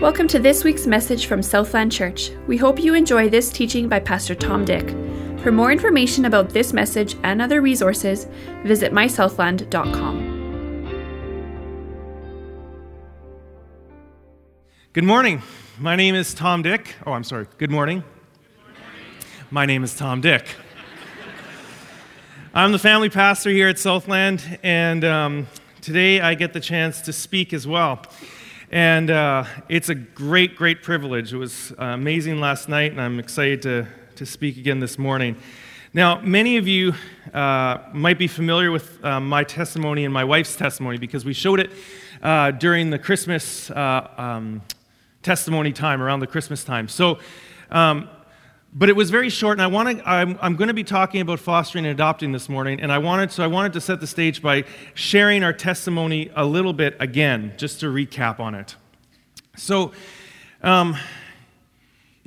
Welcome to this week's message from Southland Church. We hope you enjoy this teaching by Pastor Tom Dick. For more information about this message and other resources, visit mysouthland.com. Good morning. My name is Tom Dick. Oh, I'm sorry. Good morning. My name is Tom Dick. I'm the family pastor here at Southland, and um, today I get the chance to speak as well. And uh, it's a great, great privilege. It was uh, amazing last night, and I'm excited to, to speak again this morning. Now, many of you uh, might be familiar with uh, my testimony and my wife's testimony because we showed it uh, during the Christmas uh, um, testimony time, around the Christmas time. So, um, but it was very short, and I want to. I'm, I'm going to be talking about fostering and adopting this morning, and I wanted so I wanted to set the stage by sharing our testimony a little bit again, just to recap on it. So, um,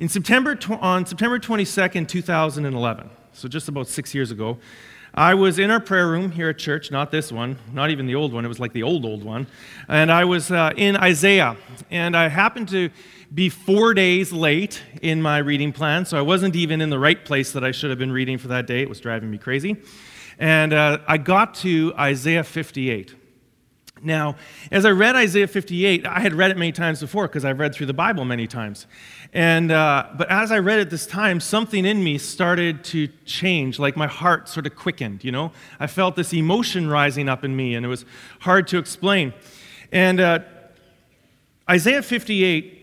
in September on September 22nd, 2011, so just about six years ago, I was in our prayer room here at church, not this one, not even the old one, it was like the old, old one. And I was uh, in Isaiah, and I happened to be four days late in my reading plan, so I wasn't even in the right place that I should have been reading for that day. It was driving me crazy. And uh, I got to Isaiah 58. Now, as I read Isaiah 58, I had read it many times before because I've read through the Bible many times. And, uh, but as I read it this time, something in me started to change, like my heart sort of quickened, you know? I felt this emotion rising up in me, and it was hard to explain. And uh, Isaiah 58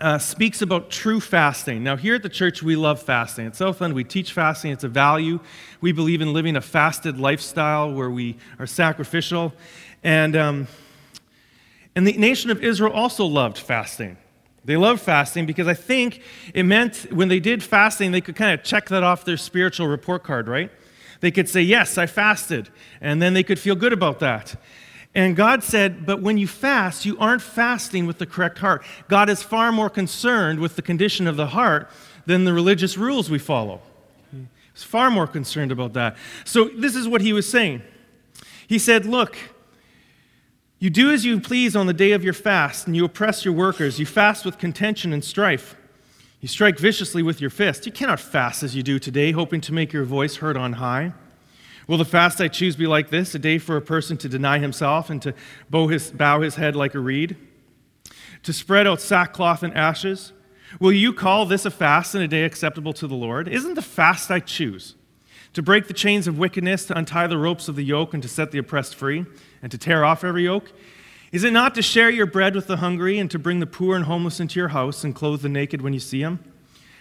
uh, speaks about true fasting. Now, here at the church, we love fasting. At Southland, we teach fasting, it's a value. We believe in living a fasted lifestyle where we are sacrificial. And, um, and the nation of Israel also loved fasting. They loved fasting because I think it meant when they did fasting, they could kind of check that off their spiritual report card, right? They could say, Yes, I fasted. And then they could feel good about that. And God said, But when you fast, you aren't fasting with the correct heart. God is far more concerned with the condition of the heart than the religious rules we follow. He's far more concerned about that. So, this is what he was saying. He said, Look, you do as you please on the day of your fast, and you oppress your workers. You fast with contention and strife. You strike viciously with your fist. You cannot fast as you do today, hoping to make your voice heard on high. Will the fast I choose be like this, a day for a person to deny himself and to bow his, bow his head like a reed? To spread out sackcloth and ashes? Will you call this a fast and a day acceptable to the Lord? Isn't the fast I choose to break the chains of wickedness, to untie the ropes of the yoke, and to set the oppressed free? and to tear off every yoke? Is it not to share your bread with the hungry and to bring the poor and homeless into your house and clothe the naked when you see them?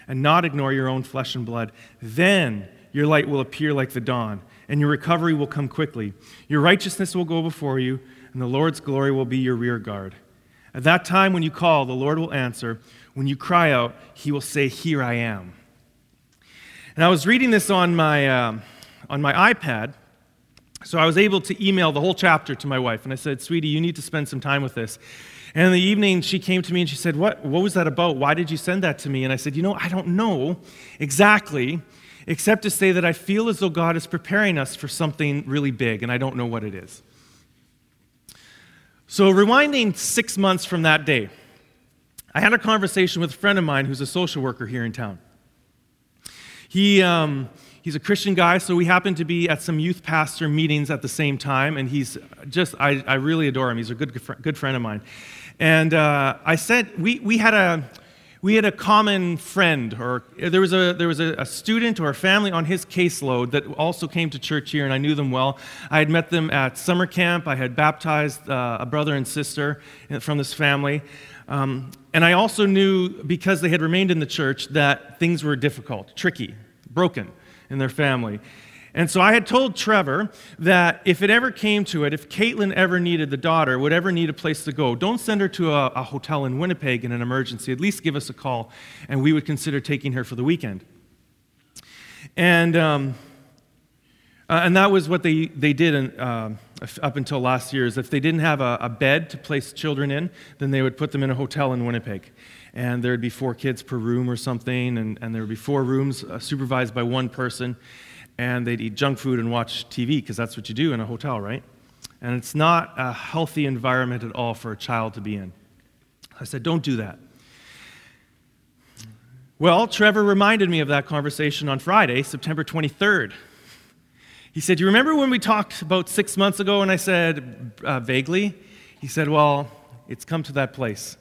And not ignore your own flesh and blood? Then your light will appear like the dawn, and your recovery will come quickly. Your righteousness will go before you, and the Lord's glory will be your rear guard. At that time, when you call, the Lord will answer. When you cry out, he will say, Here I am. And I was reading this on my, uh, on my iPad so I was able to email the whole chapter to my wife, and I said, Sweetie, you need to spend some time with this. And in the evening, she came to me and she said, what, what was that about? Why did you send that to me? And I said, You know, I don't know exactly, except to say that I feel as though God is preparing us for something really big, and I don't know what it is. So, rewinding six months from that day, I had a conversation with a friend of mine who's a social worker here in town. He, um, he's a Christian guy, so we happened to be at some youth pastor meetings at the same time, and he's just, I, I really adore him. He's a good, good friend of mine. And uh, I said, we, we had a, we had a common friend, or there was, a, there was a, a, student or a family on his caseload that also came to church here, and I knew them well. I had met them at summer camp. I had baptized uh, a brother and sister from this family. Um, and I also knew, because they had remained in the church, that things were difficult, tricky, broken in their family. And so I had told Trevor that if it ever came to it, if Caitlin ever needed the daughter, would ever need a place to go, don't send her to a, a, hotel in Winnipeg in an emergency. At least give us a call, and we would consider taking her for the weekend. And, um, uh, and that was what they, they did in, uh, up until last year, is if they didn't have a, a bed to place children in, then they would put them in a hotel in Winnipeg and there'd be four kids per room or something, and, and there would be four rooms uh, supervised by one person, and they'd eat junk food and watch TV, because that's what you do in a hotel, right? And it's not a healthy environment at all for a child to be in. I said, Don't do that. Well, Trevor reminded me of that conversation on Friday, September 23rd. He said, You remember when we talked about six months ago and I said, uh, vaguely? He said, Well, it's come to that place.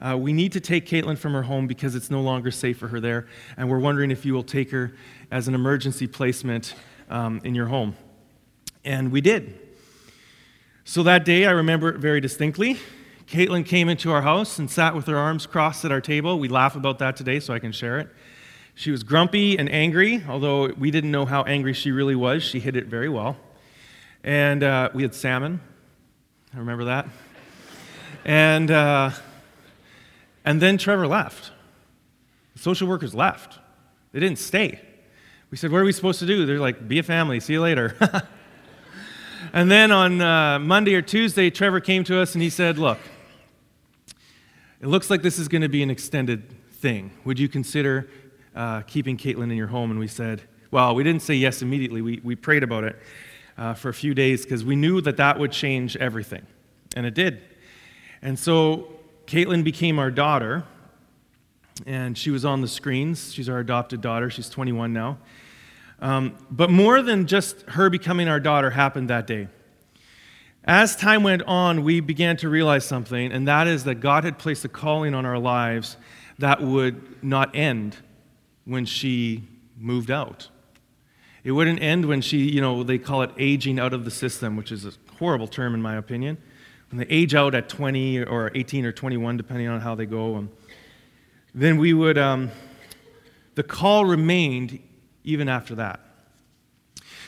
Uh, we need to take Caitlin from her home because it's no longer safe for her there, and we're wondering if you will take her as an emergency placement um, in your home. And we did. So that day, I remember it very distinctly. Caitlin came into our house and sat with her arms crossed at our table. We laugh about that today, so I can share it. She was grumpy and angry, although we didn't know how angry she really was. She hid it very well. And uh, we had salmon. I remember that. And, uh, and then Trevor left. The social workers left. They didn't stay. We said, What are we supposed to do? They're like, Be a family. See you later. and then on uh, Monday or Tuesday, Trevor came to us and he said, Look, it looks like this is going to be an extended thing. Would you consider uh, keeping Caitlin in your home? And we said, well, we didn't say yes immediately. We, we prayed about it uh, for a few days because we knew that that would change everything. And it did. And so Caitlin became our daughter, and she was on the screens. She's our adopted daughter. She's 21 now. Um, but more than just her becoming our daughter happened that day. As time went on, we began to realize something, and that is that God had placed a calling on our lives that would not end when she moved out. It wouldn't end when she, you know, they call it aging out of the system, which is a horrible term in my opinion. When they age out at 20 or 18 or 21, depending on how they go, um, then we would, um, the call remained even after that.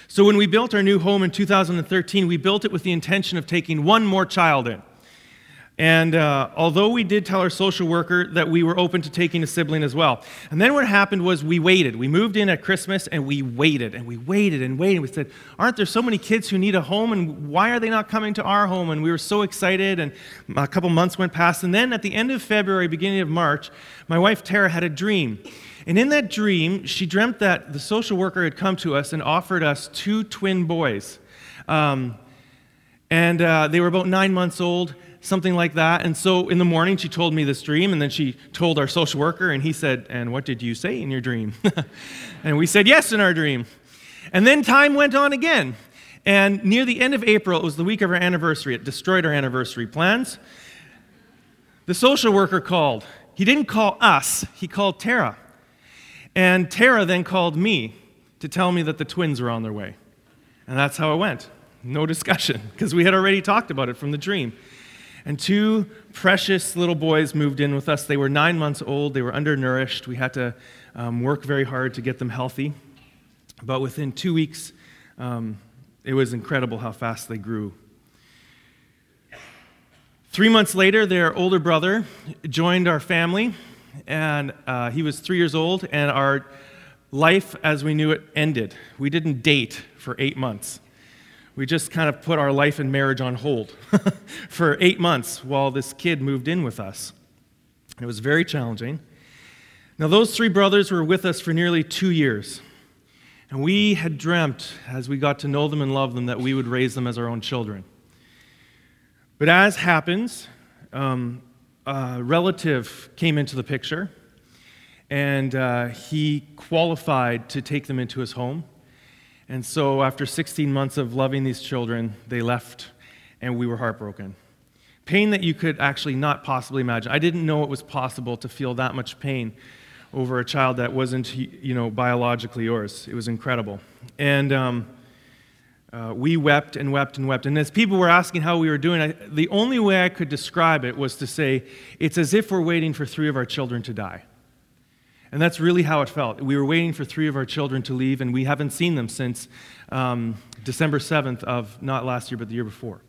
So when we built our new home in 2013, we built it with the intention of taking one more child in. And uh, although we did tell our social worker that we were open to taking a sibling as well. And then what happened was we waited. We moved in at Christmas and we waited and we waited and waited. We said, Aren't there so many kids who need a home and why are they not coming to our home? And we were so excited. And a couple months went past. And then at the end of February, beginning of March, my wife Tara had a dream. And in that dream, she dreamt that the social worker had come to us and offered us two twin boys. Um, and uh, they were about nine months old, something like that. And so in the morning, she told me this dream, and then she told our social worker, and he said, And what did you say in your dream? and we said, Yes, in our dream. And then time went on again. And near the end of April, it was the week of our anniversary, it destroyed our anniversary plans. The social worker called. He didn't call us, he called Tara. And Tara then called me to tell me that the twins were on their way. And that's how it went. No discussion, because we had already talked about it from the dream. And two precious little boys moved in with us. They were nine months old, they were undernourished. We had to um, work very hard to get them healthy. But within two weeks, um, it was incredible how fast they grew. Three months later, their older brother joined our family, and uh, he was three years old, and our life as we knew it ended. We didn't date for eight months. We just kind of put our life and marriage on hold for eight months while this kid moved in with us. It was very challenging. Now, those three brothers were with us for nearly two years. And we had dreamt, as we got to know them and love them, that we would raise them as our own children. But as happens, um, a relative came into the picture, and uh, he qualified to take them into his home. And so, after 16 months of loving these children, they left, and we were heartbroken. Pain that you could actually not possibly imagine. I didn't know it was possible to feel that much pain over a child that wasn't, you know, biologically yours. It was incredible. And um, uh, we wept and wept and wept. And as people were asking how we were doing, I, the only way I could describe it was to say, it's as if we're waiting for three of our children to die. And that's really how it felt. We were waiting for three of our children to leave, and we haven't seen them since um, December 7th of not last year, but the year before.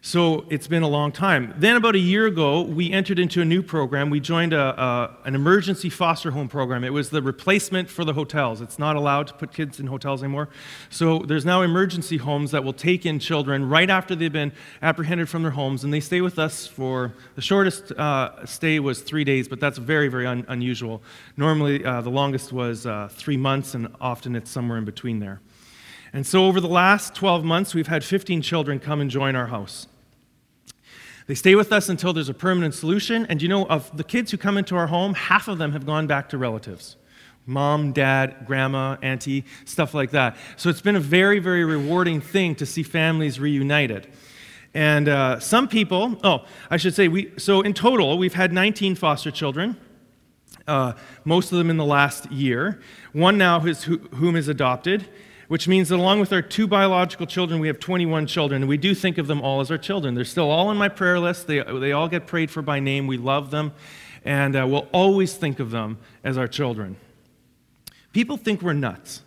So it's been a long time. Then, about a year ago, we entered into a new program. We joined a, a, an emergency foster home program. It was the replacement for the hotels. It's not allowed to put kids in hotels anymore. So there's now emergency homes that will take in children right after they've been apprehended from their homes, and they stay with us for the shortest uh, stay was three days, but that's very, very un- unusual. Normally, uh, the longest was uh, three months, and often it's somewhere in between there. And so, over the last 12 months, we've had 15 children come and join our house. They stay with us until there's a permanent solution. And you know, of the kids who come into our home, half of them have gone back to relatives mom, dad, grandma, auntie, stuff like that. So it's been a very, very rewarding thing to see families reunited. And uh, some people, oh, I should say, we, so in total, we've had 19 foster children, uh, most of them in the last year. One now who, whom is adopted which means that along with our two biological children, we have 21 children. And we do think of them all as our children. They're still all on my prayer list. They, they all get prayed for by name. We love them. And uh, we'll always think of them as our children. People think we're nuts.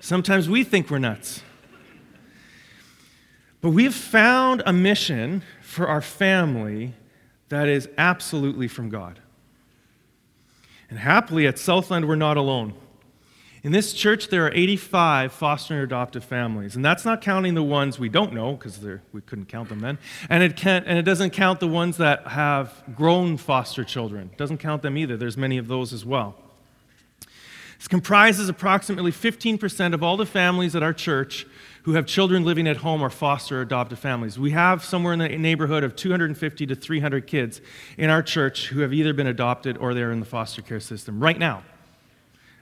Sometimes we think we're nuts. But we have found a mission for our family that is absolutely from God. And happily, at Southland, we're not alone. In this church, there are 85 foster and adoptive families, and that's not counting the ones we don't know, because we couldn't count them then. And it, can't, and it doesn't count the ones that have grown foster children. It doesn't count them either. There's many of those as well. It comprises approximately 15% of all the families at our church who have children living at home or foster or adoptive families. We have somewhere in the neighborhood of 250 to 300 kids in our church who have either been adopted or they're in the foster care system right now.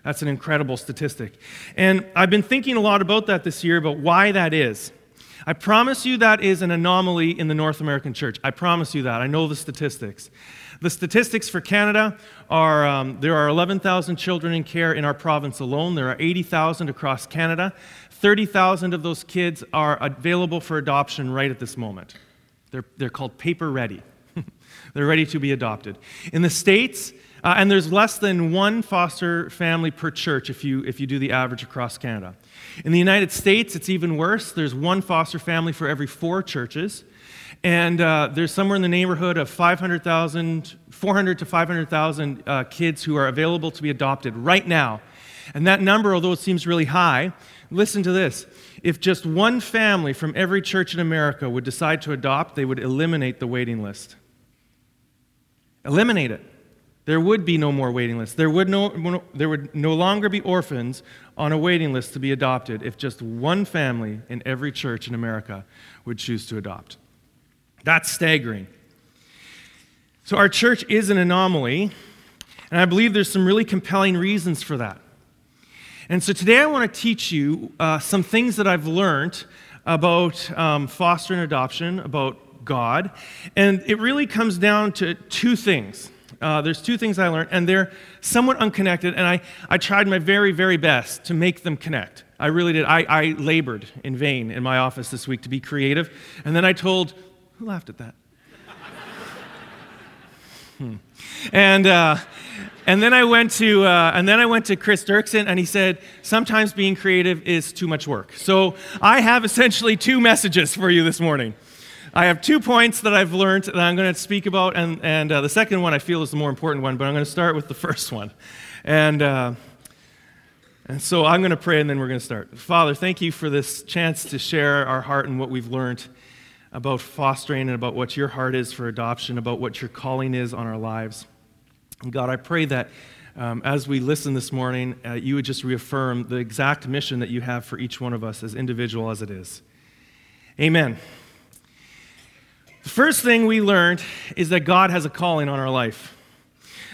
That's an incredible statistic. And I've been thinking a lot about that this year, about why that is. I promise you that is an anomaly in the North American church. I promise you that. I know the statistics. The statistics for Canada are um, there are 11,000 children in care in our province alone. There are 80,000 across Canada. 30,000 of those kids are available for adoption right at this moment. They're, they're called paper ready. they're ready to be adopted. In the States, uh, and there's less than one foster family per church if you, if you do the average across Canada. In the United States, it's even worse. There's one foster family for every four churches. And uh, there's somewhere in the neighborhood of 500,000, 400 to 500,000 uh, kids who are available to be adopted right now. And that number, although it seems really high, listen to this. If just one family from every church in America would decide to adopt, they would eliminate the waiting list. Eliminate it. There would be no more waiting lists. There would no, there would no longer be orphans on a waiting list to be adopted if just one family in every church in America would choose to adopt. That's staggering. So, our church is an anomaly, and I believe there's some really compelling reasons for that. And so, today I want to teach you uh, some things that I've learned about um, foster and adoption, about God, and it really comes down to two things. Uh, there's two things I learned, and they're somewhat unconnected, and I, I tried my very, very best to make them connect. I really did. I, I labored in vain in my office this week to be creative, and then I told, who laughed at that? hmm. And, uh, and then I went to uh, and then I went to Chris Dirksen, and he said sometimes being creative is too much work. So I have essentially two messages for you this morning. I have two points that I've learned that I'm going to speak about, and, and uh, the second one I feel is the more important one, but I'm going to start with the first one. And, uh, and so I'm going to pray, and then we're going to start. Father, thank you for this chance to share our heart and what we've learned about fostering and about what your heart is for adoption, about what your calling is on our lives. And God, I pray that um, as we listen this morning, uh, you would just reaffirm the exact mission that you have for each one of us, as individual as it is. Amen. The first thing we learned is that God has a calling on our life.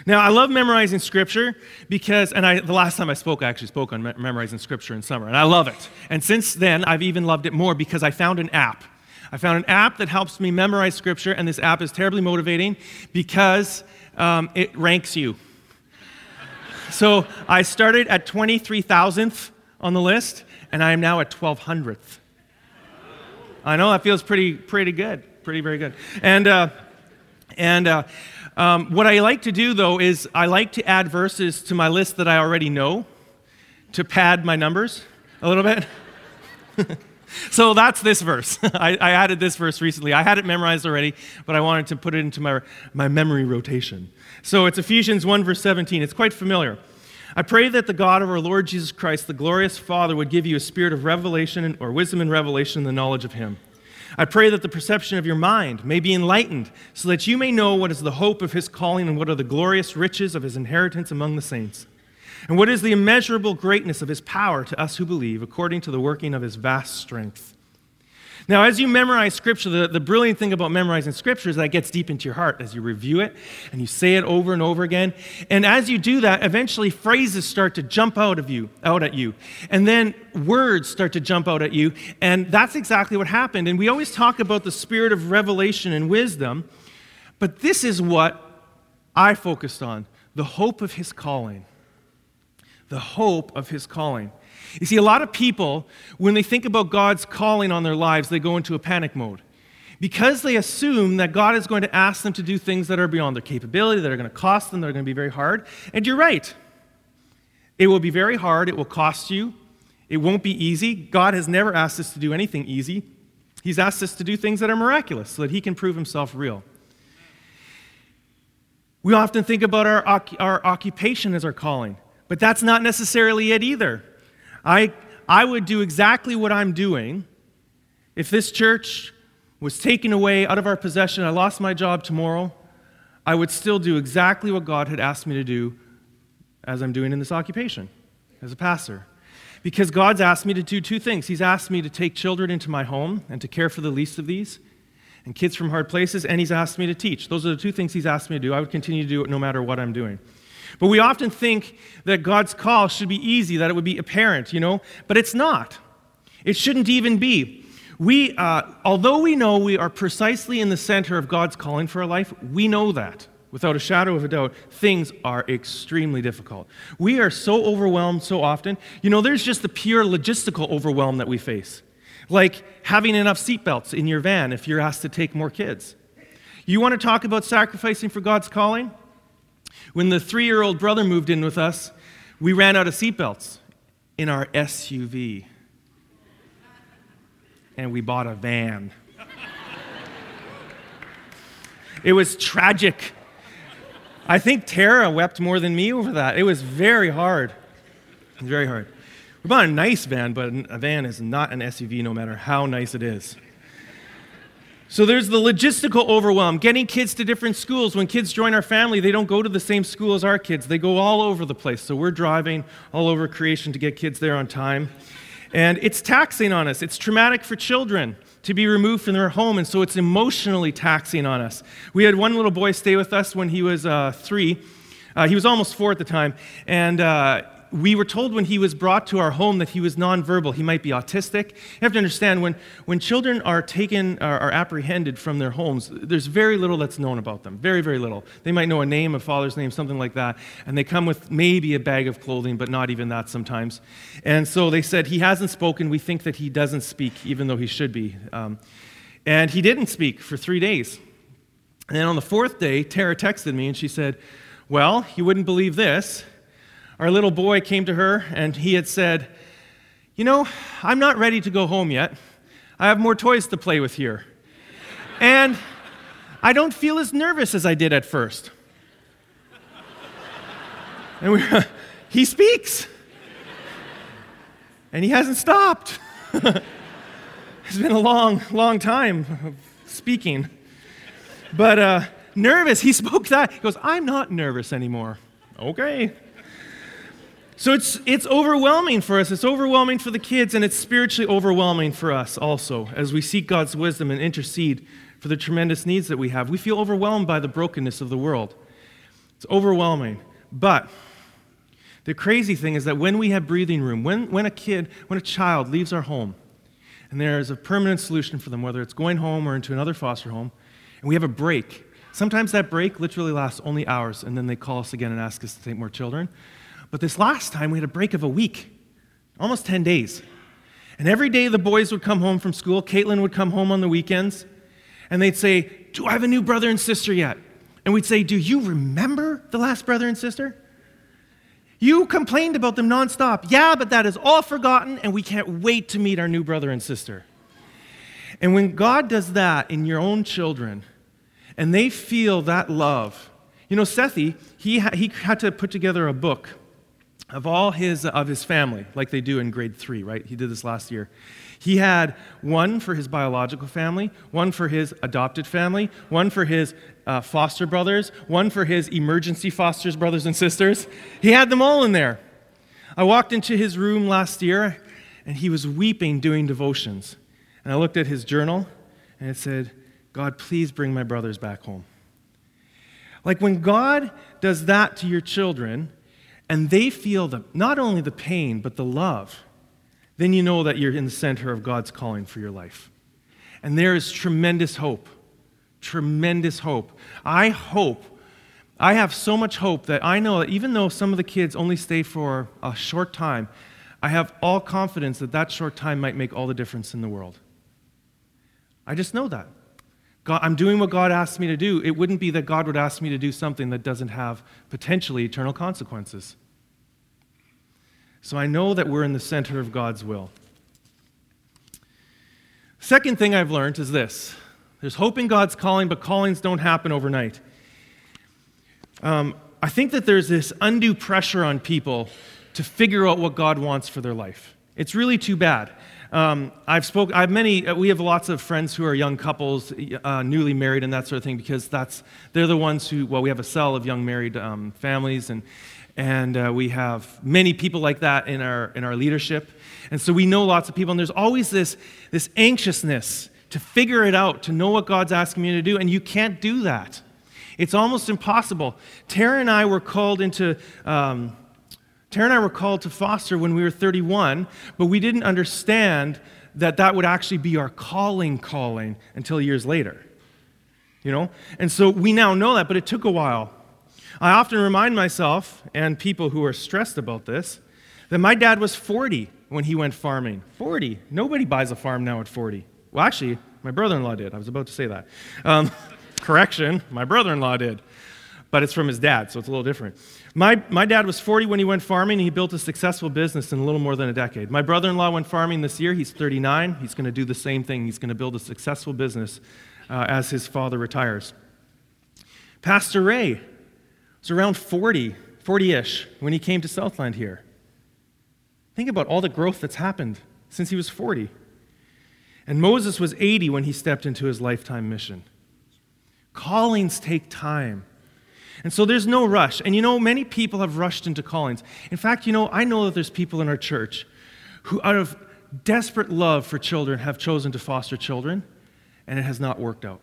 Now, I love memorizing scripture because, and I, the last time I spoke, I actually spoke on me- memorizing scripture in summer, and I love it. And since then, I've even loved it more because I found an app. I found an app that helps me memorize scripture, and this app is terribly motivating because um, it ranks you. so I started at 23,000th on the list, and I am now at 1200th. I know that feels pretty, pretty good pretty very good. And, uh, and uh, um, what I like to do, though, is I like to add verses to my list that I already know to pad my numbers a little bit. so that's this verse. I, I, added this verse recently. I had it memorized already, but I wanted to put it into my, my memory rotation. So it's Ephesians 1, verse 17. It's quite familiar. I pray that the God of our Lord Jesus Christ, the glorious Father, would give you a spirit of revelation or wisdom and revelation in the knowledge of Him I pray that the perception of your mind may be enlightened, so that you may know what is the hope of his calling and what are the glorious riches of his inheritance among the saints, and what is the immeasurable greatness of his power to us who believe, according to the working of his vast strength. Now, as you memorize Scripture, the, the brilliant thing about memorizing Scripture is that it gets deep into your heart as you review it and you say it over and over again. And as you do that, eventually phrases start to jump out of you, out at you, and then words start to jump out at you. And that's exactly what happened. And we always talk about the spirit of revelation and wisdom, but this is what I focused on the hope of His calling. The hope of His calling. You see, a lot of people, when they think about God's calling on their lives, they go into a panic mode. Because they assume that God is going to ask them to do things that are beyond their capability, that are going to cost them, that are going to be very hard. And you're right. It will be very hard. It will cost you. It won't be easy. God has never asked us to do anything easy. He's asked us to do things that are miraculous so that He can prove Himself real. We often think about our, our occupation as our calling, but that's not necessarily it either. I, I would do exactly what I'm doing if this church was taken away out of our possession, I lost my job tomorrow, I would still do exactly what God had asked me to do as I'm doing in this occupation as a pastor. Because God's asked me to do two things. He's asked me to take children into my home and to care for the least of these and kids from hard places, and He's asked me to teach. Those are the two things He's asked me to do. I would continue to do it no matter what I'm doing. But we often think that God's call should be easy, that it would be apparent, you know, but it's not. It shouldn't even be. We, uh, although we know we are precisely in the center of God's calling for our life, we know that without a shadow of a doubt, things are extremely difficult. We are so overwhelmed so often. You know, there's just the pure logistical overwhelm that we face, like having enough seatbelts in your van if you're asked to take more kids. You want to talk about sacrificing for God's calling? When the three year old brother moved in with us, we ran out of seatbelts in our SUV. And we bought a van. It was tragic. I think Tara wept more than me over that. It was very hard. Very hard. We bought a nice van, but a van is not an SUV no matter how nice it is. So there's the logistical overwhelm, getting kids to different schools. When kids join our family, they don't go to the same school as our kids, they go all over the place. So we're driving all over creation to get kids there on time. And it's taxing on us, it's traumatic for children to be removed from their home, and so it's emotionally taxing on us. We had one little boy stay with us when he was uh, three. Uh, he was almost four at the time, and uh, we were told when he was brought to our home that he was nonverbal. He might be autistic. You have to understand when, when children are taken, are, are apprehended from their homes, there's very little that's known about them. Very, very little. They might know a name, a father's name, something like that. And they come with maybe a bag of clothing, but not even that sometimes. And so they said, He hasn't spoken. We think that he doesn't speak, even though he should be. Um, and he didn't speak for three days. And then on the fourth day, Tara texted me and she said, Well, you wouldn't believe this our little boy came to her and he had said, You know, I'm not ready to go home yet. I have more toys to play with here. And I don't feel as nervous as I did at first. And we, he speaks. And he hasn't stopped. it's been a long, long time of speaking. But uh, nervous, he spoke that. He goes, I'm not nervous anymore. Okay. So it's, it's overwhelming for us. It's overwhelming for the kids, and it's spiritually overwhelming for us also as we seek God's wisdom and intercede for the tremendous needs that we have. We feel overwhelmed by the brokenness of the world. It's overwhelming. But the crazy thing is that when we have breathing room, when, when a kid, when a child leaves our home, and there is a permanent solution for them, whether it's going home or into another foster home, and we have a break. Sometimes that break literally lasts only hours, and then they call us again and ask us to take more children. But this last time, we had a break of a week, almost 10 days. And every day the boys would come home from school. Caitlin would come home on the weekends, and they'd say, Do I have a new brother and sister yet? And we'd say, Do you remember the last brother and sister? You complained about them nonstop. Yeah, but that is all forgotten, and we can't wait to meet our new brother and sister. And when God does that in your own children, and they feel that love, you know, Sethi, he, ha- he had to put together a book of all his of his family like they do in grade 3 right? He did this last year. He had one for his biological family one for his adopted family one for his uh, foster brothers one for his emergency fosters brothers and sisters. He had them all in there. I walked into his room last year and he was weeping doing devotions. And I looked at his journal, and it said, God, please bring my brothers back home. Like when God does that to your children, and they feel the, not only the pain, but the love, then you know that you're in the center of God's calling for your life. And there is tremendous hope. Tremendous hope. I hope, I have so much hope that I know that even though some of the kids only stay for a short time, I have all confidence that that short time might make all the difference in the world. I just know that. God, I'm doing what God asked me to do. It wouldn't be that God would ask me to do something that doesn't have potentially eternal consequences. So I know that we're in the center of God's will. Second thing I've learned is this there's hope in God's calling, but callings don't happen overnight. Um, I think that there's this undue pressure on people to figure out what God wants for their life. It's really too bad. Um, I've spoke. I have many. Uh, we have lots of friends who are young couples, uh, newly married, and that sort of thing, because that's they're the ones who. Well, we have a cell of young married um, families, and and uh, we have many people like that in our in our leadership, and so we know lots of people. And there's always this this anxiousness to figure it out, to know what God's asking me to do, and you can't do that. It's almost impossible. Tara and I were called into. Um, Tara and I were called to foster when we were 31, but we didn't understand that that would actually be our calling calling until years later. You know? And so we now know that, but it took a while. I often remind myself and people who are stressed about this that my dad was 40 when he went farming. 40. Nobody buys a farm now at 40. Well, actually, my brother in law did. I was about to say that. Um, correction, my brother in law did. But it's from his dad, so it's a little different. My, my dad was 40 when he went farming. And he built a successful business in a little more than a decade. My brother in law went farming this year. He's 39. He's going to do the same thing. He's going to build a successful business uh, as his father retires. Pastor Ray was around 40, 40 ish, when he came to Southland here. Think about all the growth that's happened since he was 40. And Moses was 80 when he stepped into his lifetime mission. Callings take time. And so there's no rush. And you know, many people have rushed into callings. In fact, you know, I know that there's people in our church who, out of desperate love for children, have chosen to foster children, and it has not worked out.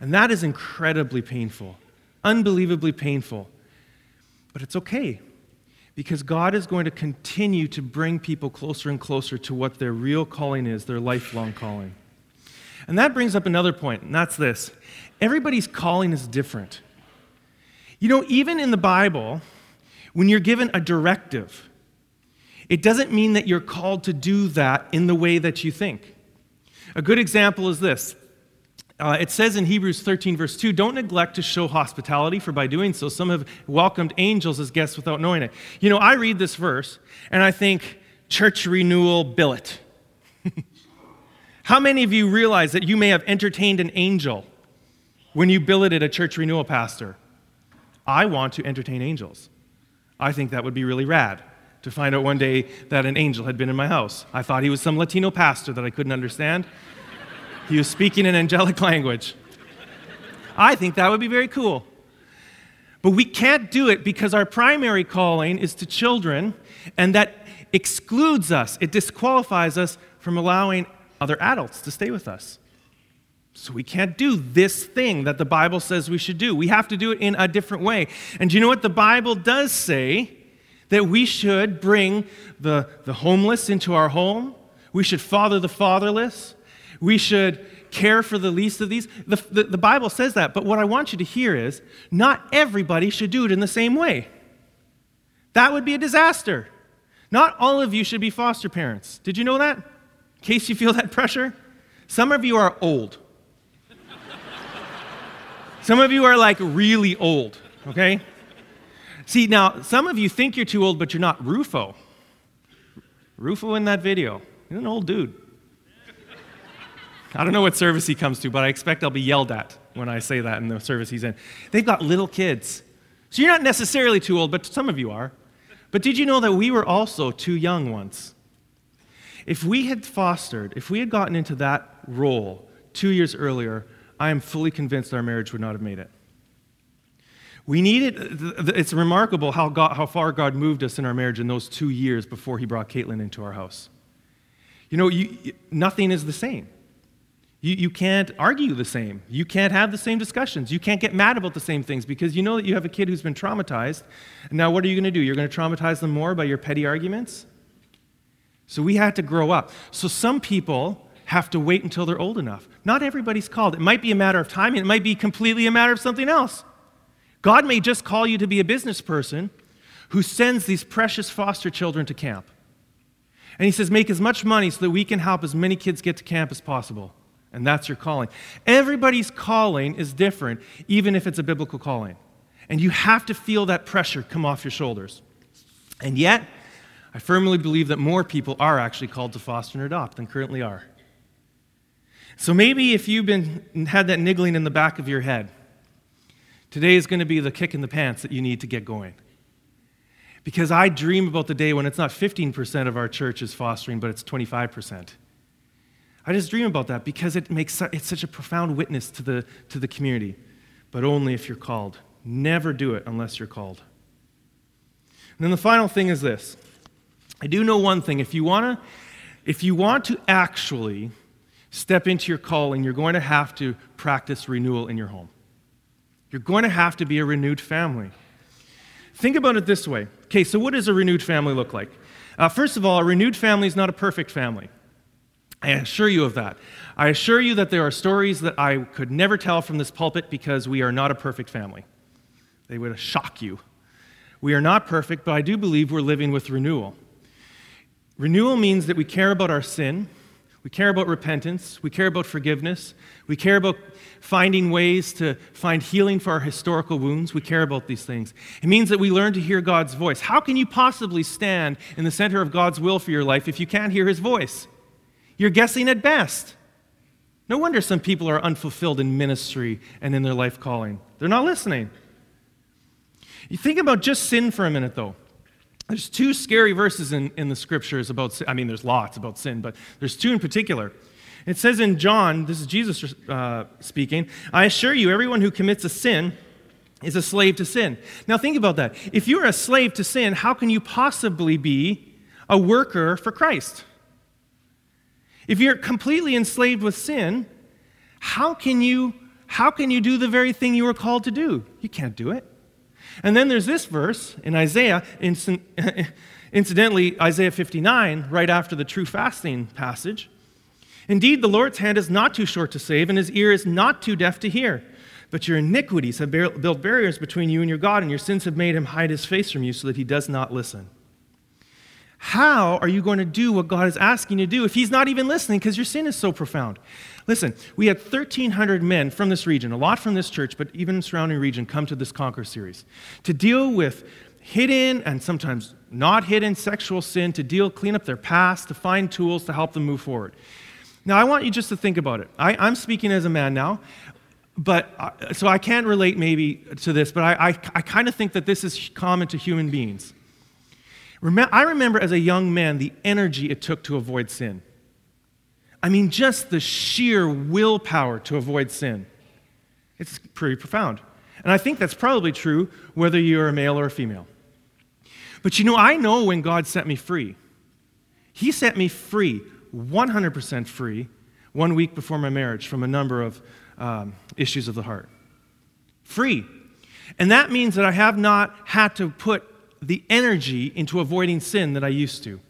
And that is incredibly painful, unbelievably painful. But it's okay because God is going to continue to bring people closer and closer to what their real calling is, their lifelong calling. And that brings up another point, and that's this everybody's calling is different. You know, even in the Bible, when you're given a directive, it doesn't mean that you're called to do that in the way that you think. A good example is this. Uh, it says in Hebrews 13, verse 2, don't neglect to show hospitality, for by doing so, some have welcomed angels as guests without knowing it. You know, I read this verse and I think, church renewal billet. How many of you realize that you may have entertained an angel when you billeted a church renewal pastor? I want to entertain angels. I think that would be really rad to find out one day that an angel had been in my house. I thought he was some Latino pastor that I couldn't understand. He was speaking an angelic language. I think that would be very cool. But we can't do it because our primary calling is to children, and that excludes us, it disqualifies us from allowing other adults to stay with us. So we can't do this thing that the Bible says we should do. We have to do it in a different way. And do you know what? The Bible does say that we should bring the, the homeless into our home, we should father the fatherless, we should care for the least of these. The, the, the Bible says that. But what I want you to hear is not everybody should do it in the same way. That would be a disaster. Not all of you should be foster parents. Did you know that? In case you feel that pressure. Some of you are old. Some of you are like really old, okay? See, now, some of you think you're too old, but you're not. Rufo. Rufo in that video. He's an old dude. I don't know what service he comes to, but I expect I'll be yelled at when I say that in the service he's in. They've got little kids. So you're not necessarily too old, but some of you are. But did you know that we were also too young once? If we had fostered, if we had gotten into that role two years earlier, I am fully convinced our marriage would not have made it. We needed, it's remarkable how, God, how far God moved us in our marriage in those two years before He brought Caitlin into our house. You know, you, nothing is the same. You, you can't argue the same. You can't have the same discussions. You can't get mad about the same things because you know that you have a kid who's been traumatized. Now, what are you going to do? You're going to traumatize them more by your petty arguments? So, we had to grow up. So, some people have to wait until they're old enough. Not everybody's called. It might be a matter of timing, it might be completely a matter of something else. God may just call you to be a business person who sends these precious foster children to camp. And he says, Make as much money so that we can help as many kids get to camp as possible. And that's your calling. Everybody's calling is different, even if it's a biblical calling. And you have to feel that pressure come off your shoulders. And yet, I firmly believe that more people are actually called to foster and adopt than currently are. So maybe if you've been had that niggling in the back of your head, today is going to be the kick in the pants that you need to get going. Because I dream about the day when it's not 15% of our church is fostering, but it's 25%. I just dream about that because it makes it's such a profound witness to the, to the community, but only if you're called. Never do it unless you're called. And then the final thing is this. I do know one thing. If you want to, if you want to actually step into your calling, you're going to have to practice renewal in your home. You're going to have to be a renewed family. Think about it this way. Okay, so what does a renewed family look like? Uh, first of all, a renewed family is not a perfect family. I assure you of that. I assure you that there are stories that I could never tell from this pulpit because we are not a perfect family. They would shock you. We are not perfect, but I do believe we're living with renewal. Renewal means that we care about our sin, we care about repentance, we care about forgiveness, we care about finding ways to find healing for our historical wounds. We care about these things. It means that we learn to hear God's voice. How can you possibly stand in the center of God's will for your life if you can't hear His voice? You're guessing at best. No wonder some people are unfulfilled in ministry and in their life calling. They're not listening. You think about just sin for a minute, though. There's two scary verses in, in the scriptures about sin. I mean, there's lots about sin, but there's two in particular. It says in John, this is Jesus uh, speaking, I assure you, everyone who commits a sin is a slave to sin. Now, think about that. If you're a slave to sin, how can you possibly be a worker for Christ? If you're completely enslaved with sin, how can you how can you do the very thing you were called to do? You can't do it. And then there's this verse in Isaiah, incidentally, Isaiah 59, right after the true fasting passage. Indeed, the Lord's hand is not too short to save, and his ear is not too deaf to hear. But your iniquities have built barriers between you and your God, and your sins have made him hide his face from you so that he does not listen. How are you going to do what God is asking you to do if He's not even listening because your sin is so profound? Listen, we had 1,300 men from this region, a lot from this church, but even surrounding region, come to this Conquer series to deal with hidden and sometimes not hidden sexual sin, to deal, clean up their past, to find tools to help them move forward. Now, I want you just to think about it. I, am speaking as a man now, but so I can't relate maybe to this, but I, I, I kind of think that this is common to human beings. I remember as a young man the energy it took to avoid sin. I mean, just the sheer willpower to avoid sin. It's pretty profound. And I think that's probably true whether you're a male or a female. But you know, I know when God set me free. He set me free, 100% free, one week before my marriage from a number of um, issues of the heart. Free. And that means that I have not had to put the energy into avoiding sin that I used to.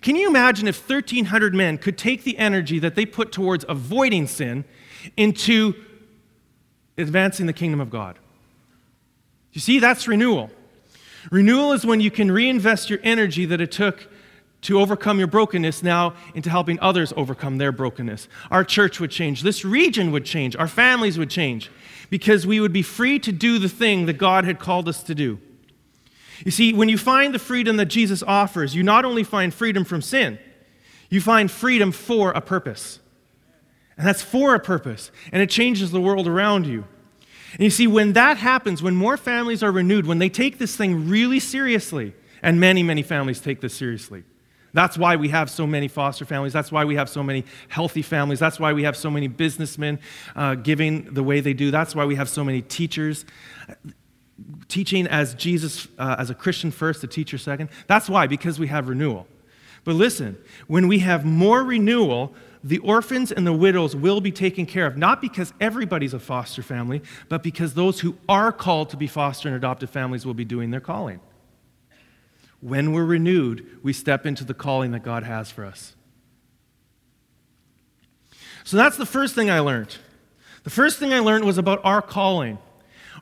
Can you imagine if 1,300 men could take the energy that they put towards avoiding sin into advancing the kingdom of God? You see, that's renewal. Renewal is when you can reinvest your energy that it took to overcome your brokenness now into helping others overcome their brokenness. Our church would change. This region would change. Our families would change because we would be free to do the thing that God had called us to do. You see, when you find the freedom that Jesus offers, you not only find freedom from sin, you find freedom for a purpose. And that's for a purpose, and it changes the world around you. And you see, when that happens, when more families are renewed, when they take this thing really seriously, and many, many families take this seriously. That's why we have so many foster families. That's why we have so many healthy families. That's why we have so many businessmen uh, giving the way they do. That's why we have so many teachers teaching as Jesus, uh, as a Christian first, a teacher second. That's why, because we have renewal. But listen, when we have more renewal, the orphans and the widows will be taken care of, not because everybody's a foster family, but because those who are called to be foster and adoptive families will be doing their calling. When we're renewed, we step into the calling that God has for us. So that's the first thing I learned. The first thing I learned was about our calling.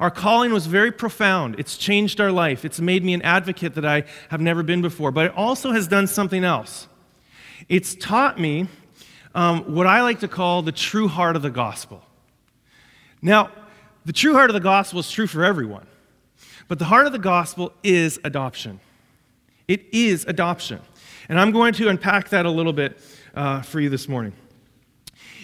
Our calling was very profound. It's changed our life. It's made me an advocate that I have never been before. But it also has done something else. It's taught me um, what I like to call the true heart of the gospel. Now, the true heart of the gospel is true for everyone, but the heart of the gospel is adoption. It is adoption. And I'm going to unpack that a little bit uh, for you this morning.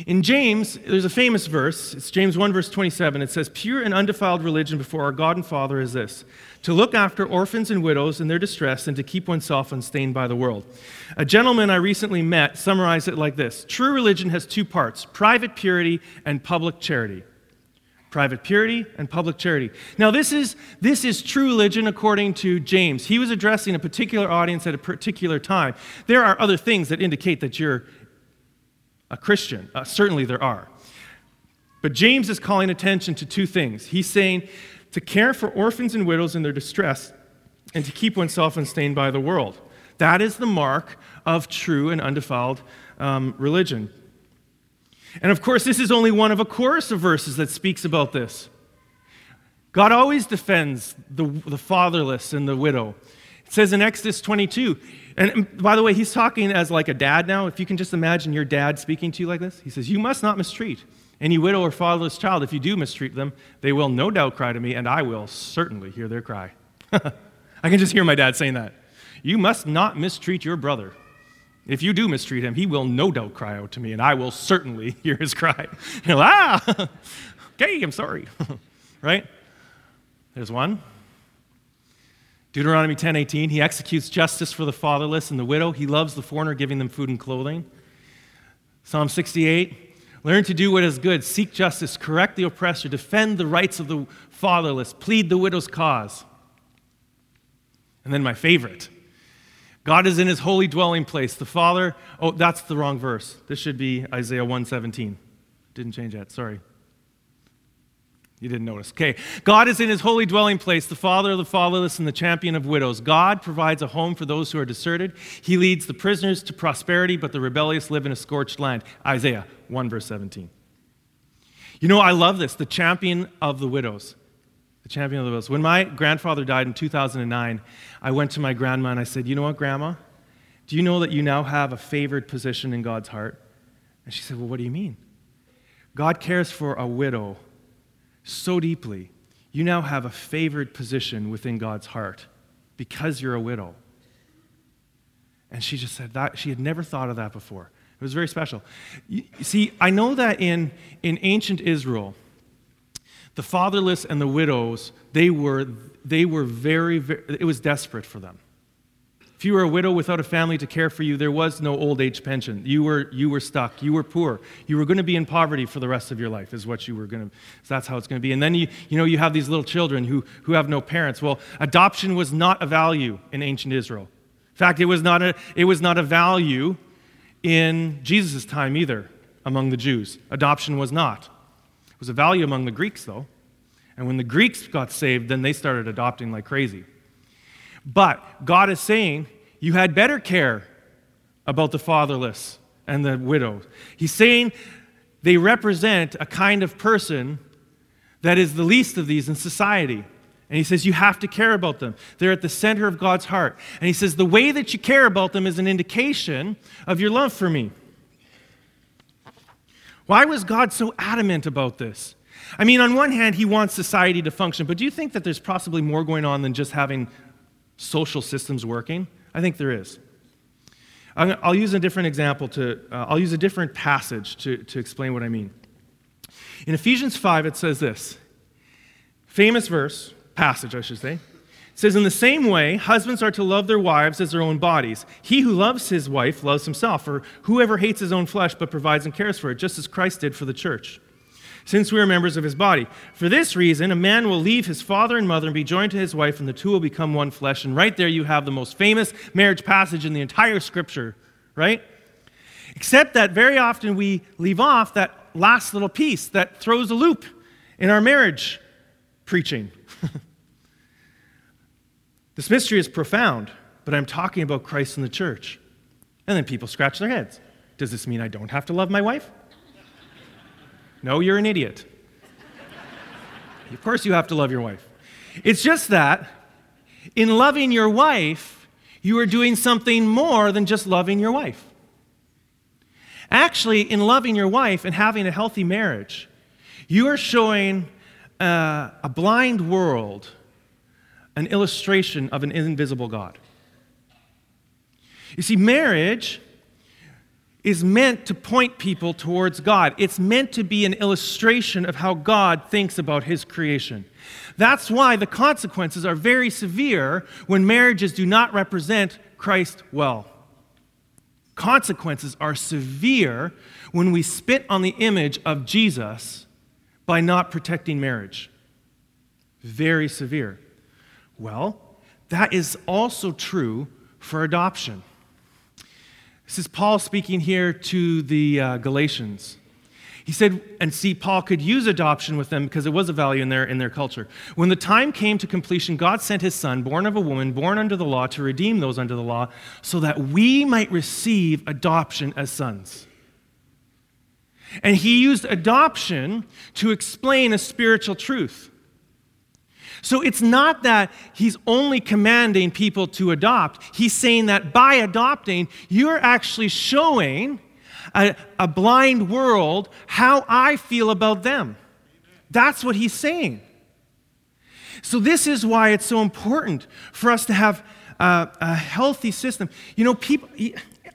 In James, there's a famous verse. It's James 1, verse 27. It says, Pure and undefiled religion before our God and Father is this to look after orphans and widows in their distress and to keep oneself unstained by the world. A gentleman I recently met summarized it like this True religion has two parts private purity and public charity. Private purity and public charity. Now, this is, this is true religion according to James. He was addressing a particular audience at a particular time. There are other things that indicate that you're a Christian. Uh, certainly there are. But James is calling attention to two things. He's saying to care for orphans and widows in their distress and to keep oneself unstained by the world. That is the mark of true and undefiled um, religion. And of course, this is only one of a chorus of verses that speaks about this. God always defends the, the fatherless and the widow. It says in Exodus 22, and by the way, he's talking as like a dad now. If you can just imagine your dad speaking to you like this, he says, You must not mistreat any widow or fatherless child. If you do mistreat them, they will no doubt cry to me, and I will certainly hear their cry. I can just hear my dad saying that. You must not mistreat your brother. If you do mistreat him, he will no doubt cry out to me, and I will certainly hear his cry. Like, ah, okay, I'm sorry. right? There's one. Deuteronomy 10:18, he executes justice for the fatherless and the widow. He loves the foreigner, giving them food and clothing. Psalm 68, learn to do what is good, seek justice, correct the oppressor, defend the rights of the fatherless, plead the widow's cause. And then my favorite, God is in his holy dwelling place. The Father, oh, that's the wrong verse. This should be Isaiah 117. Didn't change that, sorry. You didn't notice. Okay. God is in his holy dwelling place, the father of the fatherless and the champion of widows. God provides a home for those who are deserted. He leads the prisoners to prosperity, but the rebellious live in a scorched land. Isaiah 1, verse 17. You know, I love this the champion of the widows. The champion of the widows. When my grandfather died in 2009, I went to my grandma and I said, You know what, grandma? Do you know that you now have a favored position in God's heart? And she said, Well, what do you mean? God cares for a widow so deeply, you now have a favored position within God's heart because you're a widow. And she just said that she had never thought of that before. It was very special. You, see, I know that in, in ancient Israel, the fatherless and the widows, they were, they were very, very, it was desperate for them. If you were a widow without a family to care for you, there was no old age pension. You were, you were stuck. You were poor. You were going to be in poverty for the rest of your life, is what you were going to, so that's how it's going to be. And then you, you know, you have these little children who, who have no parents. Well, adoption was not a value in ancient Israel. In fact, it was not a, it was not a value in Jesus' time either among the Jews. Adoption was not. It was a value among the Greeks, though. And when the Greeks got saved, then they started adopting like crazy. But God is saying, you had better care about the fatherless and the widow. He's saying they represent a kind of person that is the least of these in society. And he says, You have to care about them. They're at the center of God's heart. And he says, The way that you care about them is an indication of your love for me. Why was God so adamant about this? I mean, on one hand, he wants society to function, but do you think that there's possibly more going on than just having social systems working? I think there is. I'll use a different example to, uh, I'll use a different passage to, to explain what I mean. In Ephesians 5, it says this famous verse, passage, I should say. It says, In the same way, husbands are to love their wives as their own bodies. He who loves his wife loves himself, or whoever hates his own flesh but provides and cares for it, just as Christ did for the church since we are members of his body. For this reason, a man will leave his father and mother and be joined to his wife, and the two will become one flesh. And right there, you have the most famous marriage passage in the entire scripture, right? Except that very often we leave off that last little piece that throws a loop in our marriage preaching. this mystery is profound, but I'm talking about Christ and the church. And then people scratch their heads. Does this mean I don't have to love my wife? No, you're an idiot. of course, you have to love your wife. It's just that in loving your wife, you are doing something more than just loving your wife. Actually, in loving your wife and having a healthy marriage, you are showing uh, a blind world an illustration of an invisible God. You see, marriage is meant to point people towards God. It's meant to be an illustration of how God thinks about his creation. That's why the consequences are very severe when marriages do not represent Christ well. Consequences are severe when we spit on the image of Jesus by not protecting marriage. Very severe. Well, that is also true for adoption. This is Paul speaking here to the uh, Galatians. He said, and see, Paul could use adoption with them because it was a value in their, in their culture. When the time came to completion, God sent his son, born of a woman, born under the law, to redeem those under the law, so that we might receive adoption as sons. And he used adoption to explain a spiritual truth. So it's not that he's only commanding people to adopt. He's saying that by adopting, you're actually showing a, a blind world how I feel about them. That's what he's saying. So, this is why it's so important for us to have a, a healthy system. You know, people,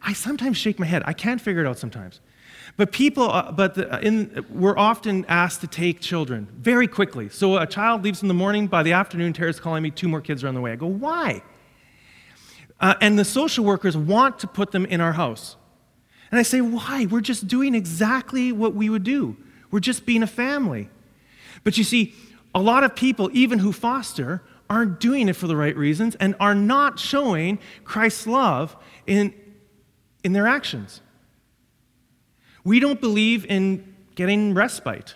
I sometimes shake my head. I can't figure it out sometimes. But people, uh, but the, uh, in, we're often asked to take children very quickly. So a child leaves in the morning, by the afternoon, Tara's calling me, two more kids are on the way. I go, why? Uh, and the social workers want to put them in our house. And I say, why? We're just doing exactly what we would do. We're just being a family. But you see, a lot of people, even who foster, aren't doing it for the right reasons and are not showing Christ's love in, in their actions. We don't believe in getting respite.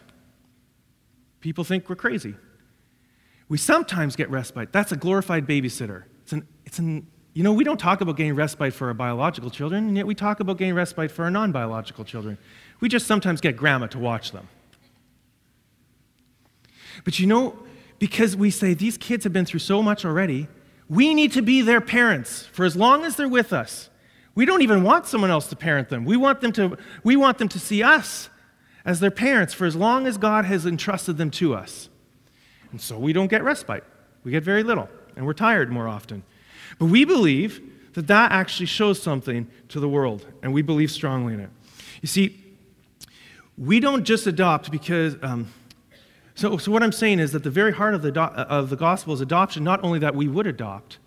People think we're crazy. We sometimes get respite. That's a glorified babysitter. It's an, it's an, you know, we don't talk about getting respite for our biological children, and yet we talk about getting respite for our non biological children. We just sometimes get grandma to watch them. But you know, because we say these kids have been through so much already, we need to be their parents for as long as they're with us. We don't even want someone else to parent them. We want them to, we want them to see us as their parents for as long as God has entrusted them to us. And so we don't get respite. We get very little, and we're tired more often. But we believe that that actually shows something to the world, and we believe strongly in it. You see, we don't just adopt because. Um, so, so what I'm saying is that the very heart of the, of the gospel is adoption, not only that we would adopt,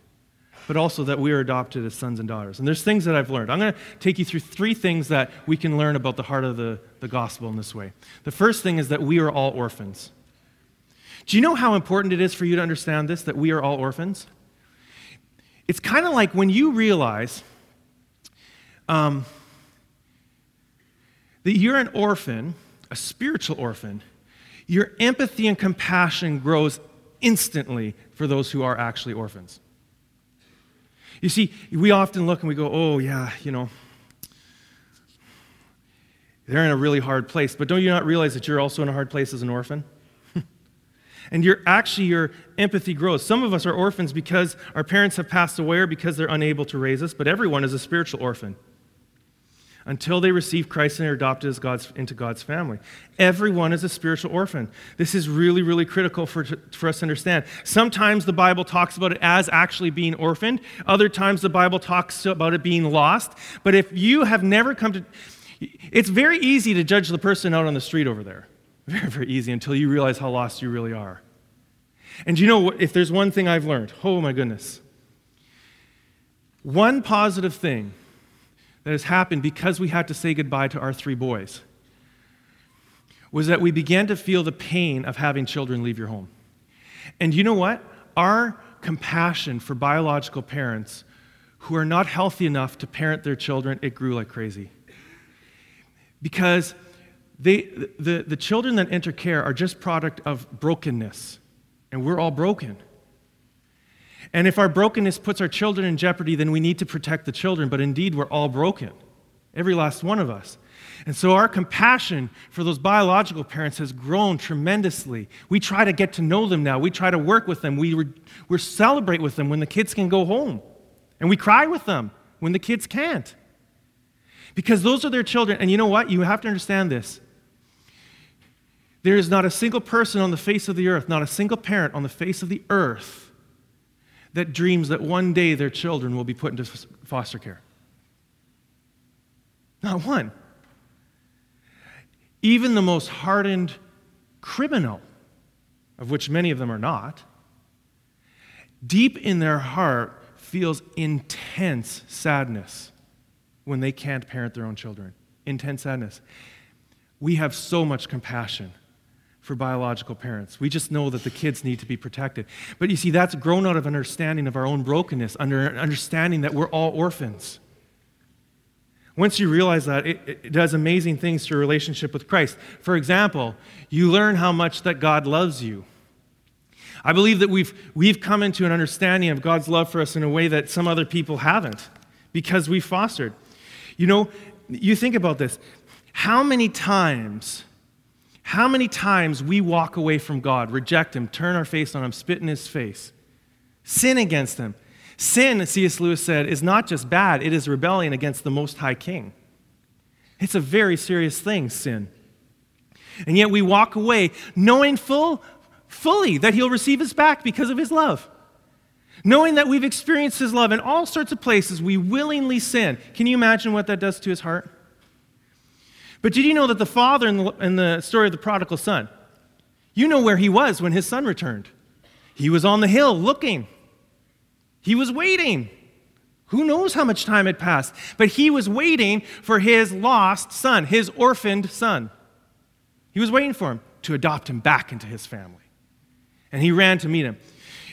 but also that we are adopted as sons and daughters. And there's things that I've learned. I'm going to take you through three things that we can learn about the heart of the, the gospel in this way. The first thing is that we are all orphans. Do you know how important it is for you to understand this, that we are all orphans? It's kind of like when you realize um, that you're an orphan, a spiritual orphan, your empathy and compassion grows instantly for those who are actually orphans. You see, we often look and we go, oh, yeah, you know, they're in a really hard place. But don't you not realize that you're also in a hard place as an orphan? and you're actually, your empathy grows. Some of us are orphans because our parents have passed away or because they're unable to raise us, but everyone is a spiritual orphan until they receive Christ and are adopted as God's, into God's family. Everyone is a spiritual orphan. This is really, really critical for, for us to understand. Sometimes the Bible talks about it as actually being orphaned, other times the Bible talks about it being lost. But if you have never come to, it's very easy to judge the person out on the street over there. Very, very easy until you realize how lost you really are. And you know what? If there's one thing I've learned, oh my goodness. One positive thing that has happened because we had to say goodbye to our three boys was that we began to feel the pain of having children leave your home. And you know what? Our compassion for biological parents who are not healthy enough to parent their children, it grew like crazy. Because they, the, the children that enter care are just product of brokenness, and we're all broken. And if our brokenness puts our children in jeopardy, then we need to protect the children, but indeed we're all broken, every last one of us. And so our compassion for those biological parents has grown tremendously. We try to get to know them now. We try to work with them. We, re- we celebrate with them when the kids can go home. And we cry with them when the kids can't. Because those are their children. And you know what? You have to understand this. There is not a single person on the face of the earth, not a single parent on the face of the earth that dreams that one day their children will be put into foster care. Not one. Even the most hardened criminal, of which many of them are not, deep in their heart feels intense sadness when they can't parent their own children. Intense sadness. We have so much compassion for biological parents. We just know that the kids need to be protected. But you see, that's grown out of understanding of our own brokenness, under understanding that we're all orphans. Once you realize that, it, it, does amazing things to your relationship with Christ. For example, you learn how much that God loves you. I believe that we've, we've come into an understanding of God's love for us in a way that some other people haven't because we fostered. You know, you think about this. How many times how many times we walk away from God, reject Him, turn our face on Him, spit in His face, sin against Him. Sin, C.S. Lewis said, is not just bad, it is rebellion against the Most High King. It's a very serious thing, sin. And yet we walk away knowing full, fully that He'll receive us back because of His love. Knowing that we've experienced His love in all sorts of places, we willingly sin. Can you imagine what that does to His heart? But did you know that the father in the, in the story of the prodigal son, you know where he was when his son returned? He was on the hill looking. He was waiting. Who knows how much time had passed? But he was waiting for his lost son, his orphaned son. He was waiting for him to adopt him back into his family. And he ran to meet him.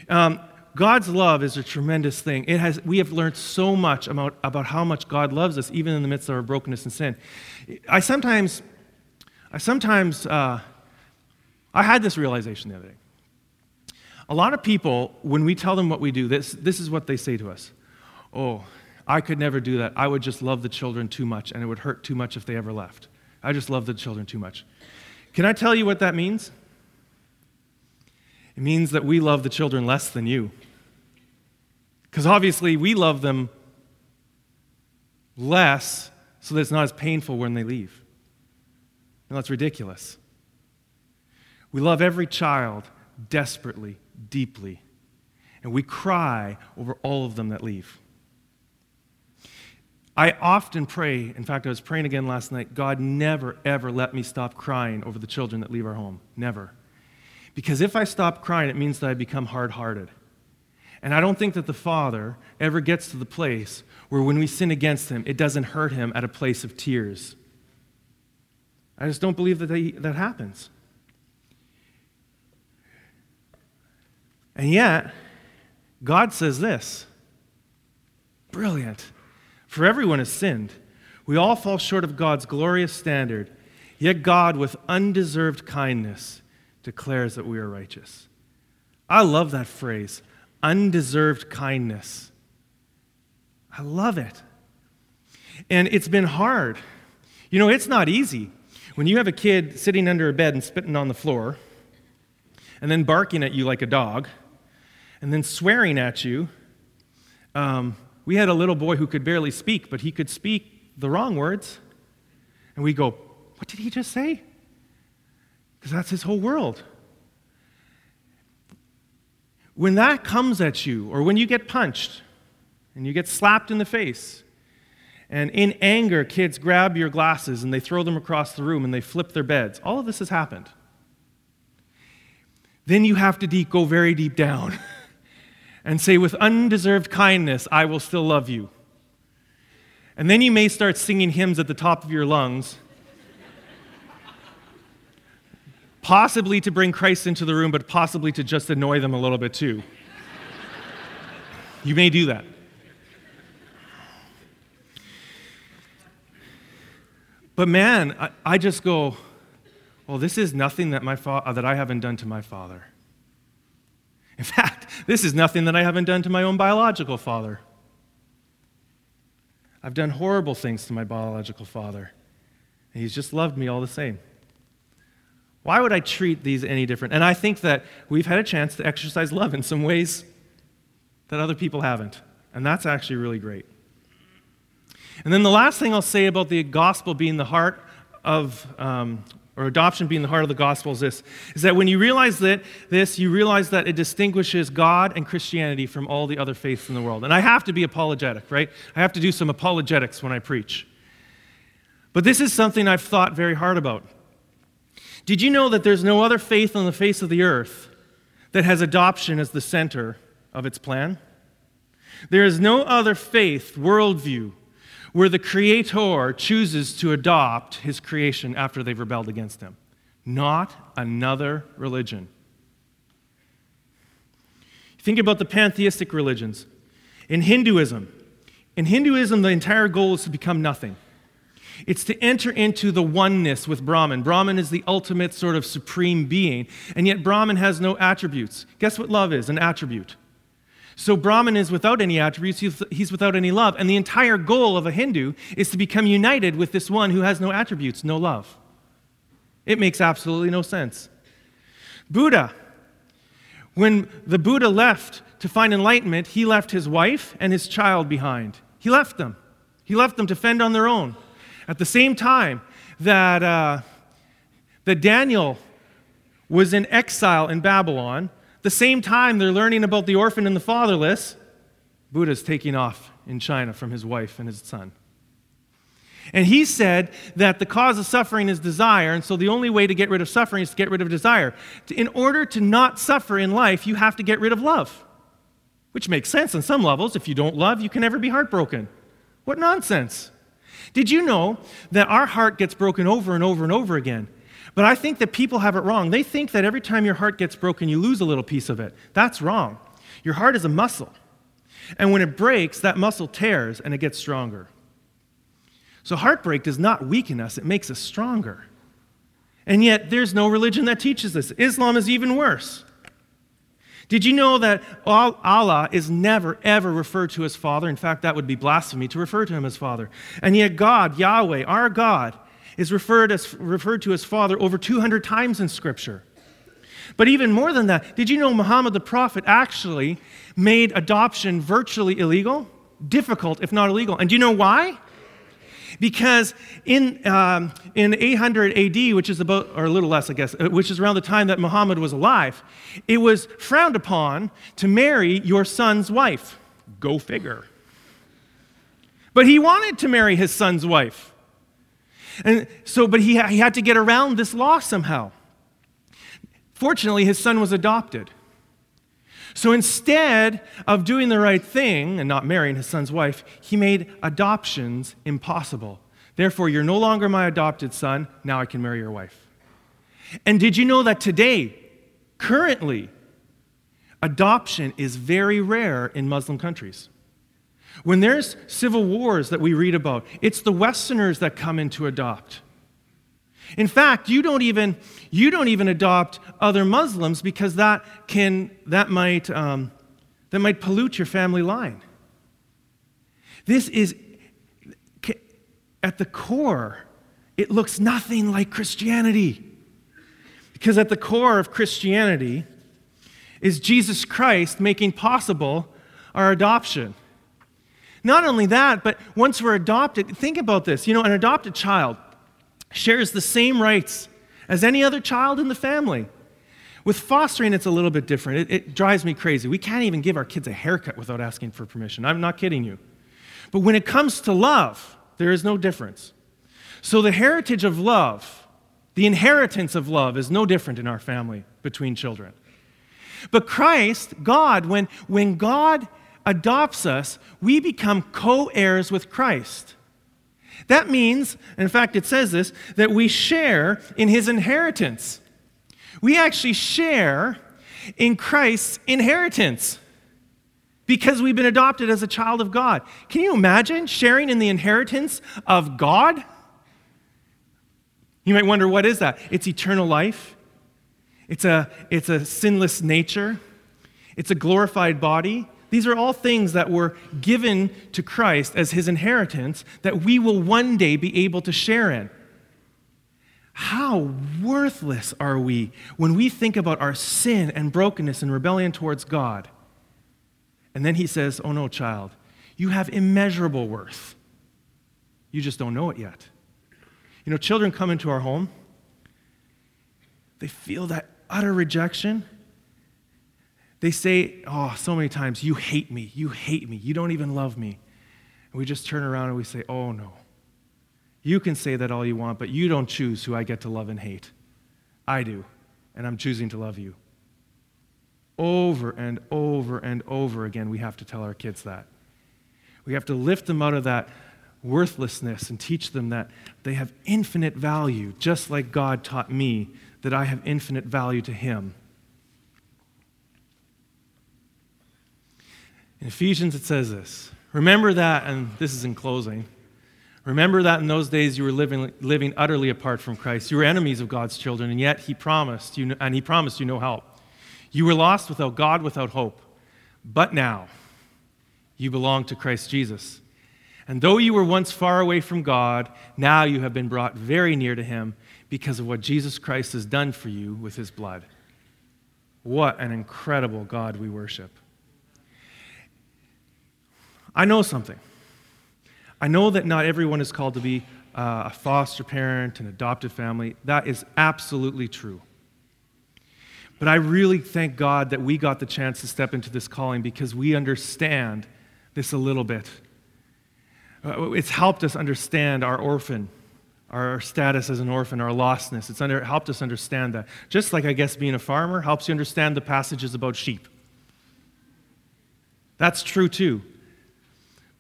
Um, God's love is a tremendous thing. It has, we have learned so much about, about how much God loves us, even in the midst of our brokenness and sin. I sometimes, I sometimes, uh, I had this realization the other day. A lot of people, when we tell them what we do, this, this is what they say to us Oh, I could never do that. I would just love the children too much, and it would hurt too much if they ever left. I just love the children too much. Can I tell you what that means? It means that we love the children less than you. Because obviously, we love them less so that it's not as painful when they leave. And that's ridiculous. We love every child desperately, deeply, and we cry over all of them that leave. I often pray, in fact, I was praying again last night God, never, ever let me stop crying over the children that leave our home. Never. Because if I stop crying, it means that I become hard hearted. And I don't think that the Father ever gets to the place where when we sin against Him, it doesn't hurt Him at a place of tears. I just don't believe that they, that happens. And yet, God says this brilliant. For everyone has sinned. We all fall short of God's glorious standard. Yet God, with undeserved kindness, declares that we are righteous. I love that phrase, undeserved kindness. I love it. And it's been hard. You know, it's not easy. When you have a kid sitting under a bed and spitting on the floor, and then barking at you like a dog, and then swearing at you. Um, we had a little boy who could barely speak, but he could speak the wrong words. And we go, What did he just say? because that's his whole world. When that comes at you, or when you get punched and you get slapped in the face, and in anger, kids grab your glasses and they throw them across the room and they flip their beds, all of this has happened. Then you have to go very deep down and say, with undeserved kindness, I will still love you. And then you may start singing hymns at the top of your lungs possibly to bring Christ into the room, but possibly to just annoy them a little bit too. you may do that. But man, I, I just go, well, this is nothing that, my fa- that I haven't done to my father. In fact, this is nothing that I haven't done to my own biological father. I've done horrible things to my biological father, and he's just loved me all the same. Why would I treat these any different? And I think that we've had a chance to exercise love in some ways that other people haven't, and that's actually really great. And then the last thing I'll say about the gospel being the heart of, um, or adoption being the heart of the gospel is this is that when you realize that this you realize that it distinguishes god and christianity from all the other faiths in the world. And i have to be apologetic right? I have to do some apologetics when i preach. But this is something i've thought very hard about did you know that there's no other faith on the face of the earth that has adoption as the center of its plan there is no other faith worldview where the Creator chooses to adopt his creation after they've rebelled against him. Not another religion. Think about the pantheistic religions. In Hinduism, in Hinduism, the entire goal is to become nothing. It's to enter into the oneness with Brahman. Brahman is the ultimate sort of supreme being, and yet Brahman has no attributes. Guess what love is? An attribute. So Brahman is without any attributes, he's without any love. And the entire goal of a Hindu is to become united with this one who has no attributes, no love. It makes absolutely no sense. Buddha, when the Buddha left to find enlightenment, he left his wife and his child behind. He left them. He left them to fend on their own. At the same time that, uh, that Daniel was in exile in Babylon, the same time they're learning about the orphan and the fatherless, Buddha's taking off in China from his wife and his son. And he said that the cause of suffering is desire, and so the only way to get rid of suffering is to get rid of desire. In order to not suffer in life, you have to get rid of love, which makes sense on some levels. If you don't love, you can never be heartbroken. What nonsense! Did you know that our heart gets broken over and over and over again? But I think that people have it wrong. They think that every time your heart gets broken, you lose a little piece of it. That's wrong. Your heart is a muscle. And when it breaks, that muscle tears and it gets stronger. So heartbreak does not weaken us, it makes us stronger. And yet, there's no religion that teaches this. Islam is even worse. Did you know that Allah is never, ever referred to as Father? In fact, that would be blasphemy to refer to him as Father. And yet, God, Yahweh, our God, is referred, as, referred to as father over 200 times in Scripture. But even more than that, did you know Muhammad the Prophet actually made adoption virtually illegal? Difficult, if not illegal. And do you know why? Because in, um, in 800 AD, which is about, or a little less, I guess, uh, which is around the time that Muhammad was alive, it was frowned upon to marry your son's wife. Go figure. But he wanted to marry his son's wife. And so, but he, he had to get around this law somehow. Fortunately, his son was adopted. So instead of doing the right thing and not marrying his son's wife, he made adoptions impossible. Therefore, you're no longer my adopted son. Now I can marry your wife. And did you know that today, currently, adoption is very rare in Muslim countries? When there's civil wars that we read about, it's the Westerners that come in to adopt. In fact, you don't even, you don't even adopt other Muslims because that, can, that, might, um, that might pollute your family line. This is, at the core, it looks nothing like Christianity. Because at the core of Christianity is Jesus Christ making possible our adoption. Not only that, but once we're adopted, think about this. You know, an adopted child shares the same rights as any other child in the family. With fostering, it's a little bit different. It, it, drives me crazy. We can't even give our kids a haircut without asking for permission. I'm not kidding you. But when it comes to love, there is no difference. So the heritage of love, the inheritance of love, is no different in our family between children. But Christ, God, when, when God adopts us, we become co heirs with Christ. That means, in fact, it says this, that we share in his inheritance. We actually share in Christ's inheritance because we've been adopted as a child of God. Can you imagine sharing in the inheritance of God? You might wonder, what is that? It's eternal life, it's a, it's a sinless nature, it's a glorified body. These are all things that were given to Christ as his inheritance that we will one day be able to share in. How worthless are we when we think about our sin and brokenness and rebellion towards God? And then he says, Oh no, child, you have immeasurable worth. You just don't know it yet. You know, children come into our home, they feel that utter rejection. They say, Oh, so many times, you hate me, you hate me, you don't even love me. And we just turn around and we say, Oh no. You can say that all you want, but you don't choose who I get to love and hate. I do, and I'm choosing to love you. Over and over and over again, we have to tell our kids that. We have to lift them out of that worthlessness and teach them that they have infinite value, just like God taught me that I have infinite value to Him. In Ephesians, it says this Remember that, and this is in closing. Remember that in those days you were living, living utterly apart from Christ. You were enemies of God's children, and yet He promised you, and He promised you no help. You were lost without God, without hope. But now, you belong to Christ Jesus. And though you were once far away from God, now you have been brought very near to Him because of what Jesus Christ has done for you with His blood. What an incredible God we worship. I know something. I know that not everyone is called to be uh, a foster parent, an adopted family. That is absolutely true. But I really thank God that we got the chance to step into this calling because we understand this a little bit. Uh, it's helped us understand our orphan, our status as an orphan, our lostness. It's under, helped us understand that. Just like, I guess, being a farmer helps you understand the passages about sheep. That's true too.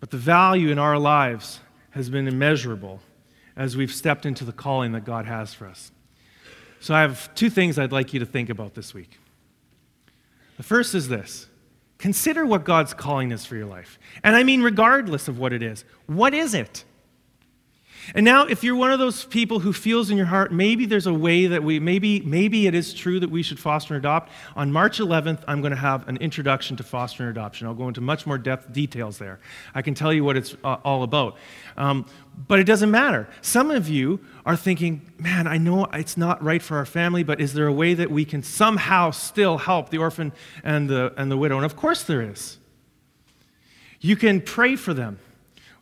But the value in our lives has been immeasurable as we've stepped into the calling that God has for us. So I have two things I'd like you to think about this week. The first is this consider what God's calling is for your life. And I mean, regardless of what it is, what is it? And now, if you're one of those people who feels in your heart, maybe there's a way that we, maybe, maybe it is true that we should foster and adopt. On March 11th, I'm going to have an introduction to foster and adoption. I'll go into much more depth details there. I can tell you what it's uh, all about. Um, but it doesn't matter. Some of you are thinking, man, I know it's not right for our family, but is there a way that we can somehow still help the orphan and the, and the widow? And of course there is. You can pray for them.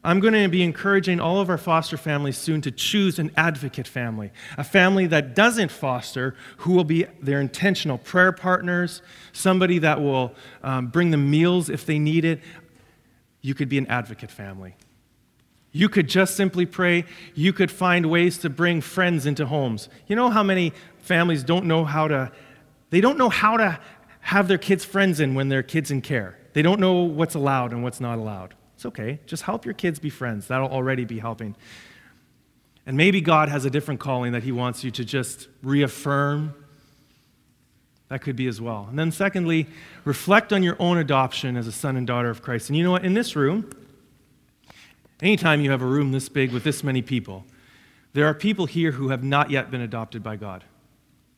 I'm going to be encouraging all of our foster families soon to choose an advocate family, a family that doesn't foster, who will be their intentional prayer partners, somebody that will um, bring them meals if they need it. You could be an advocate family. You could just simply pray. You could find ways to bring friends into homes. You know how many families don't know how to, they don't know how to have their kids' friends in when their kids in care. They don't know what's allowed and what's not allowed. It's okay. Just help your kids be friends. That'll already be helping. And maybe God has a different calling that He wants you to just reaffirm. That could be as well. And then, secondly, reflect on your own adoption as a son and daughter of Christ. And you know what? In this room, anytime you have a room this big with this many people, there are people here who have not yet been adopted by God.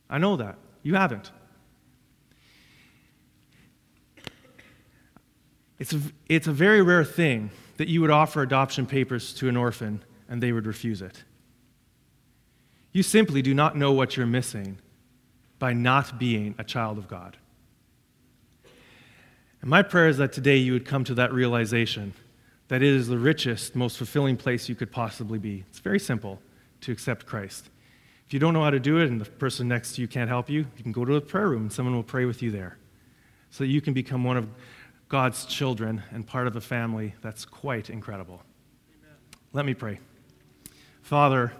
I know that. You haven't. It's a, it's a very rare thing that you would offer adoption papers to an orphan and they would refuse it. You simply do not know what you're missing by not being a child of God. And my prayer is that today you would come to that realization that it is the richest, most fulfilling place you could possibly be. It's very simple to accept Christ. If you don't know how to do it and the person next to you can't help you, you can go to a prayer room and someone will pray with you there so that you can become one of God's children and part of a family that's quite incredible. Amen. Let me pray. Father,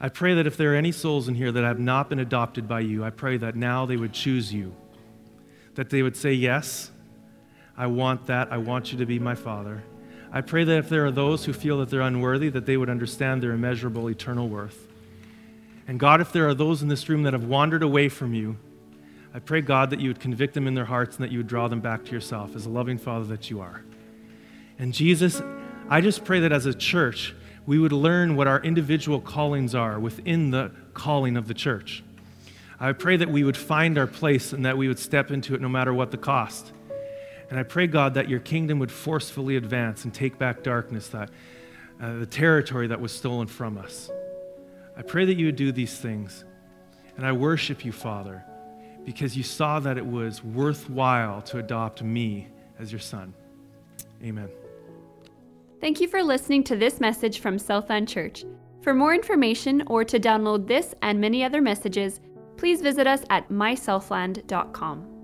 I pray that if there are any souls in here that have not been adopted by you, I pray that now they would choose you. That they would say, Yes, I want that. I want you to be my Father. I pray that if there are those who feel that they're unworthy, that they would understand their immeasurable eternal worth. And God, if there are those in this room that have wandered away from you, I pray, God, that you would convict them in their hearts and that you would draw them back to yourself as a loving Father that you are. And Jesus, I just pray that as a church, we would learn what our individual callings are within the calling of the church. I pray that we would find our place and that we would step into it no matter what the cost. And I pray, God, that your kingdom would forcefully advance and take back darkness, that uh, the territory that was stolen from us. I pray that you would do these things. And I worship you, Father, because you saw that it was worthwhile to adopt me as your son. Amen. Thank you for listening to this message from Southland Church. For more information or to download this and many other messages, please visit us at mysouthland.com.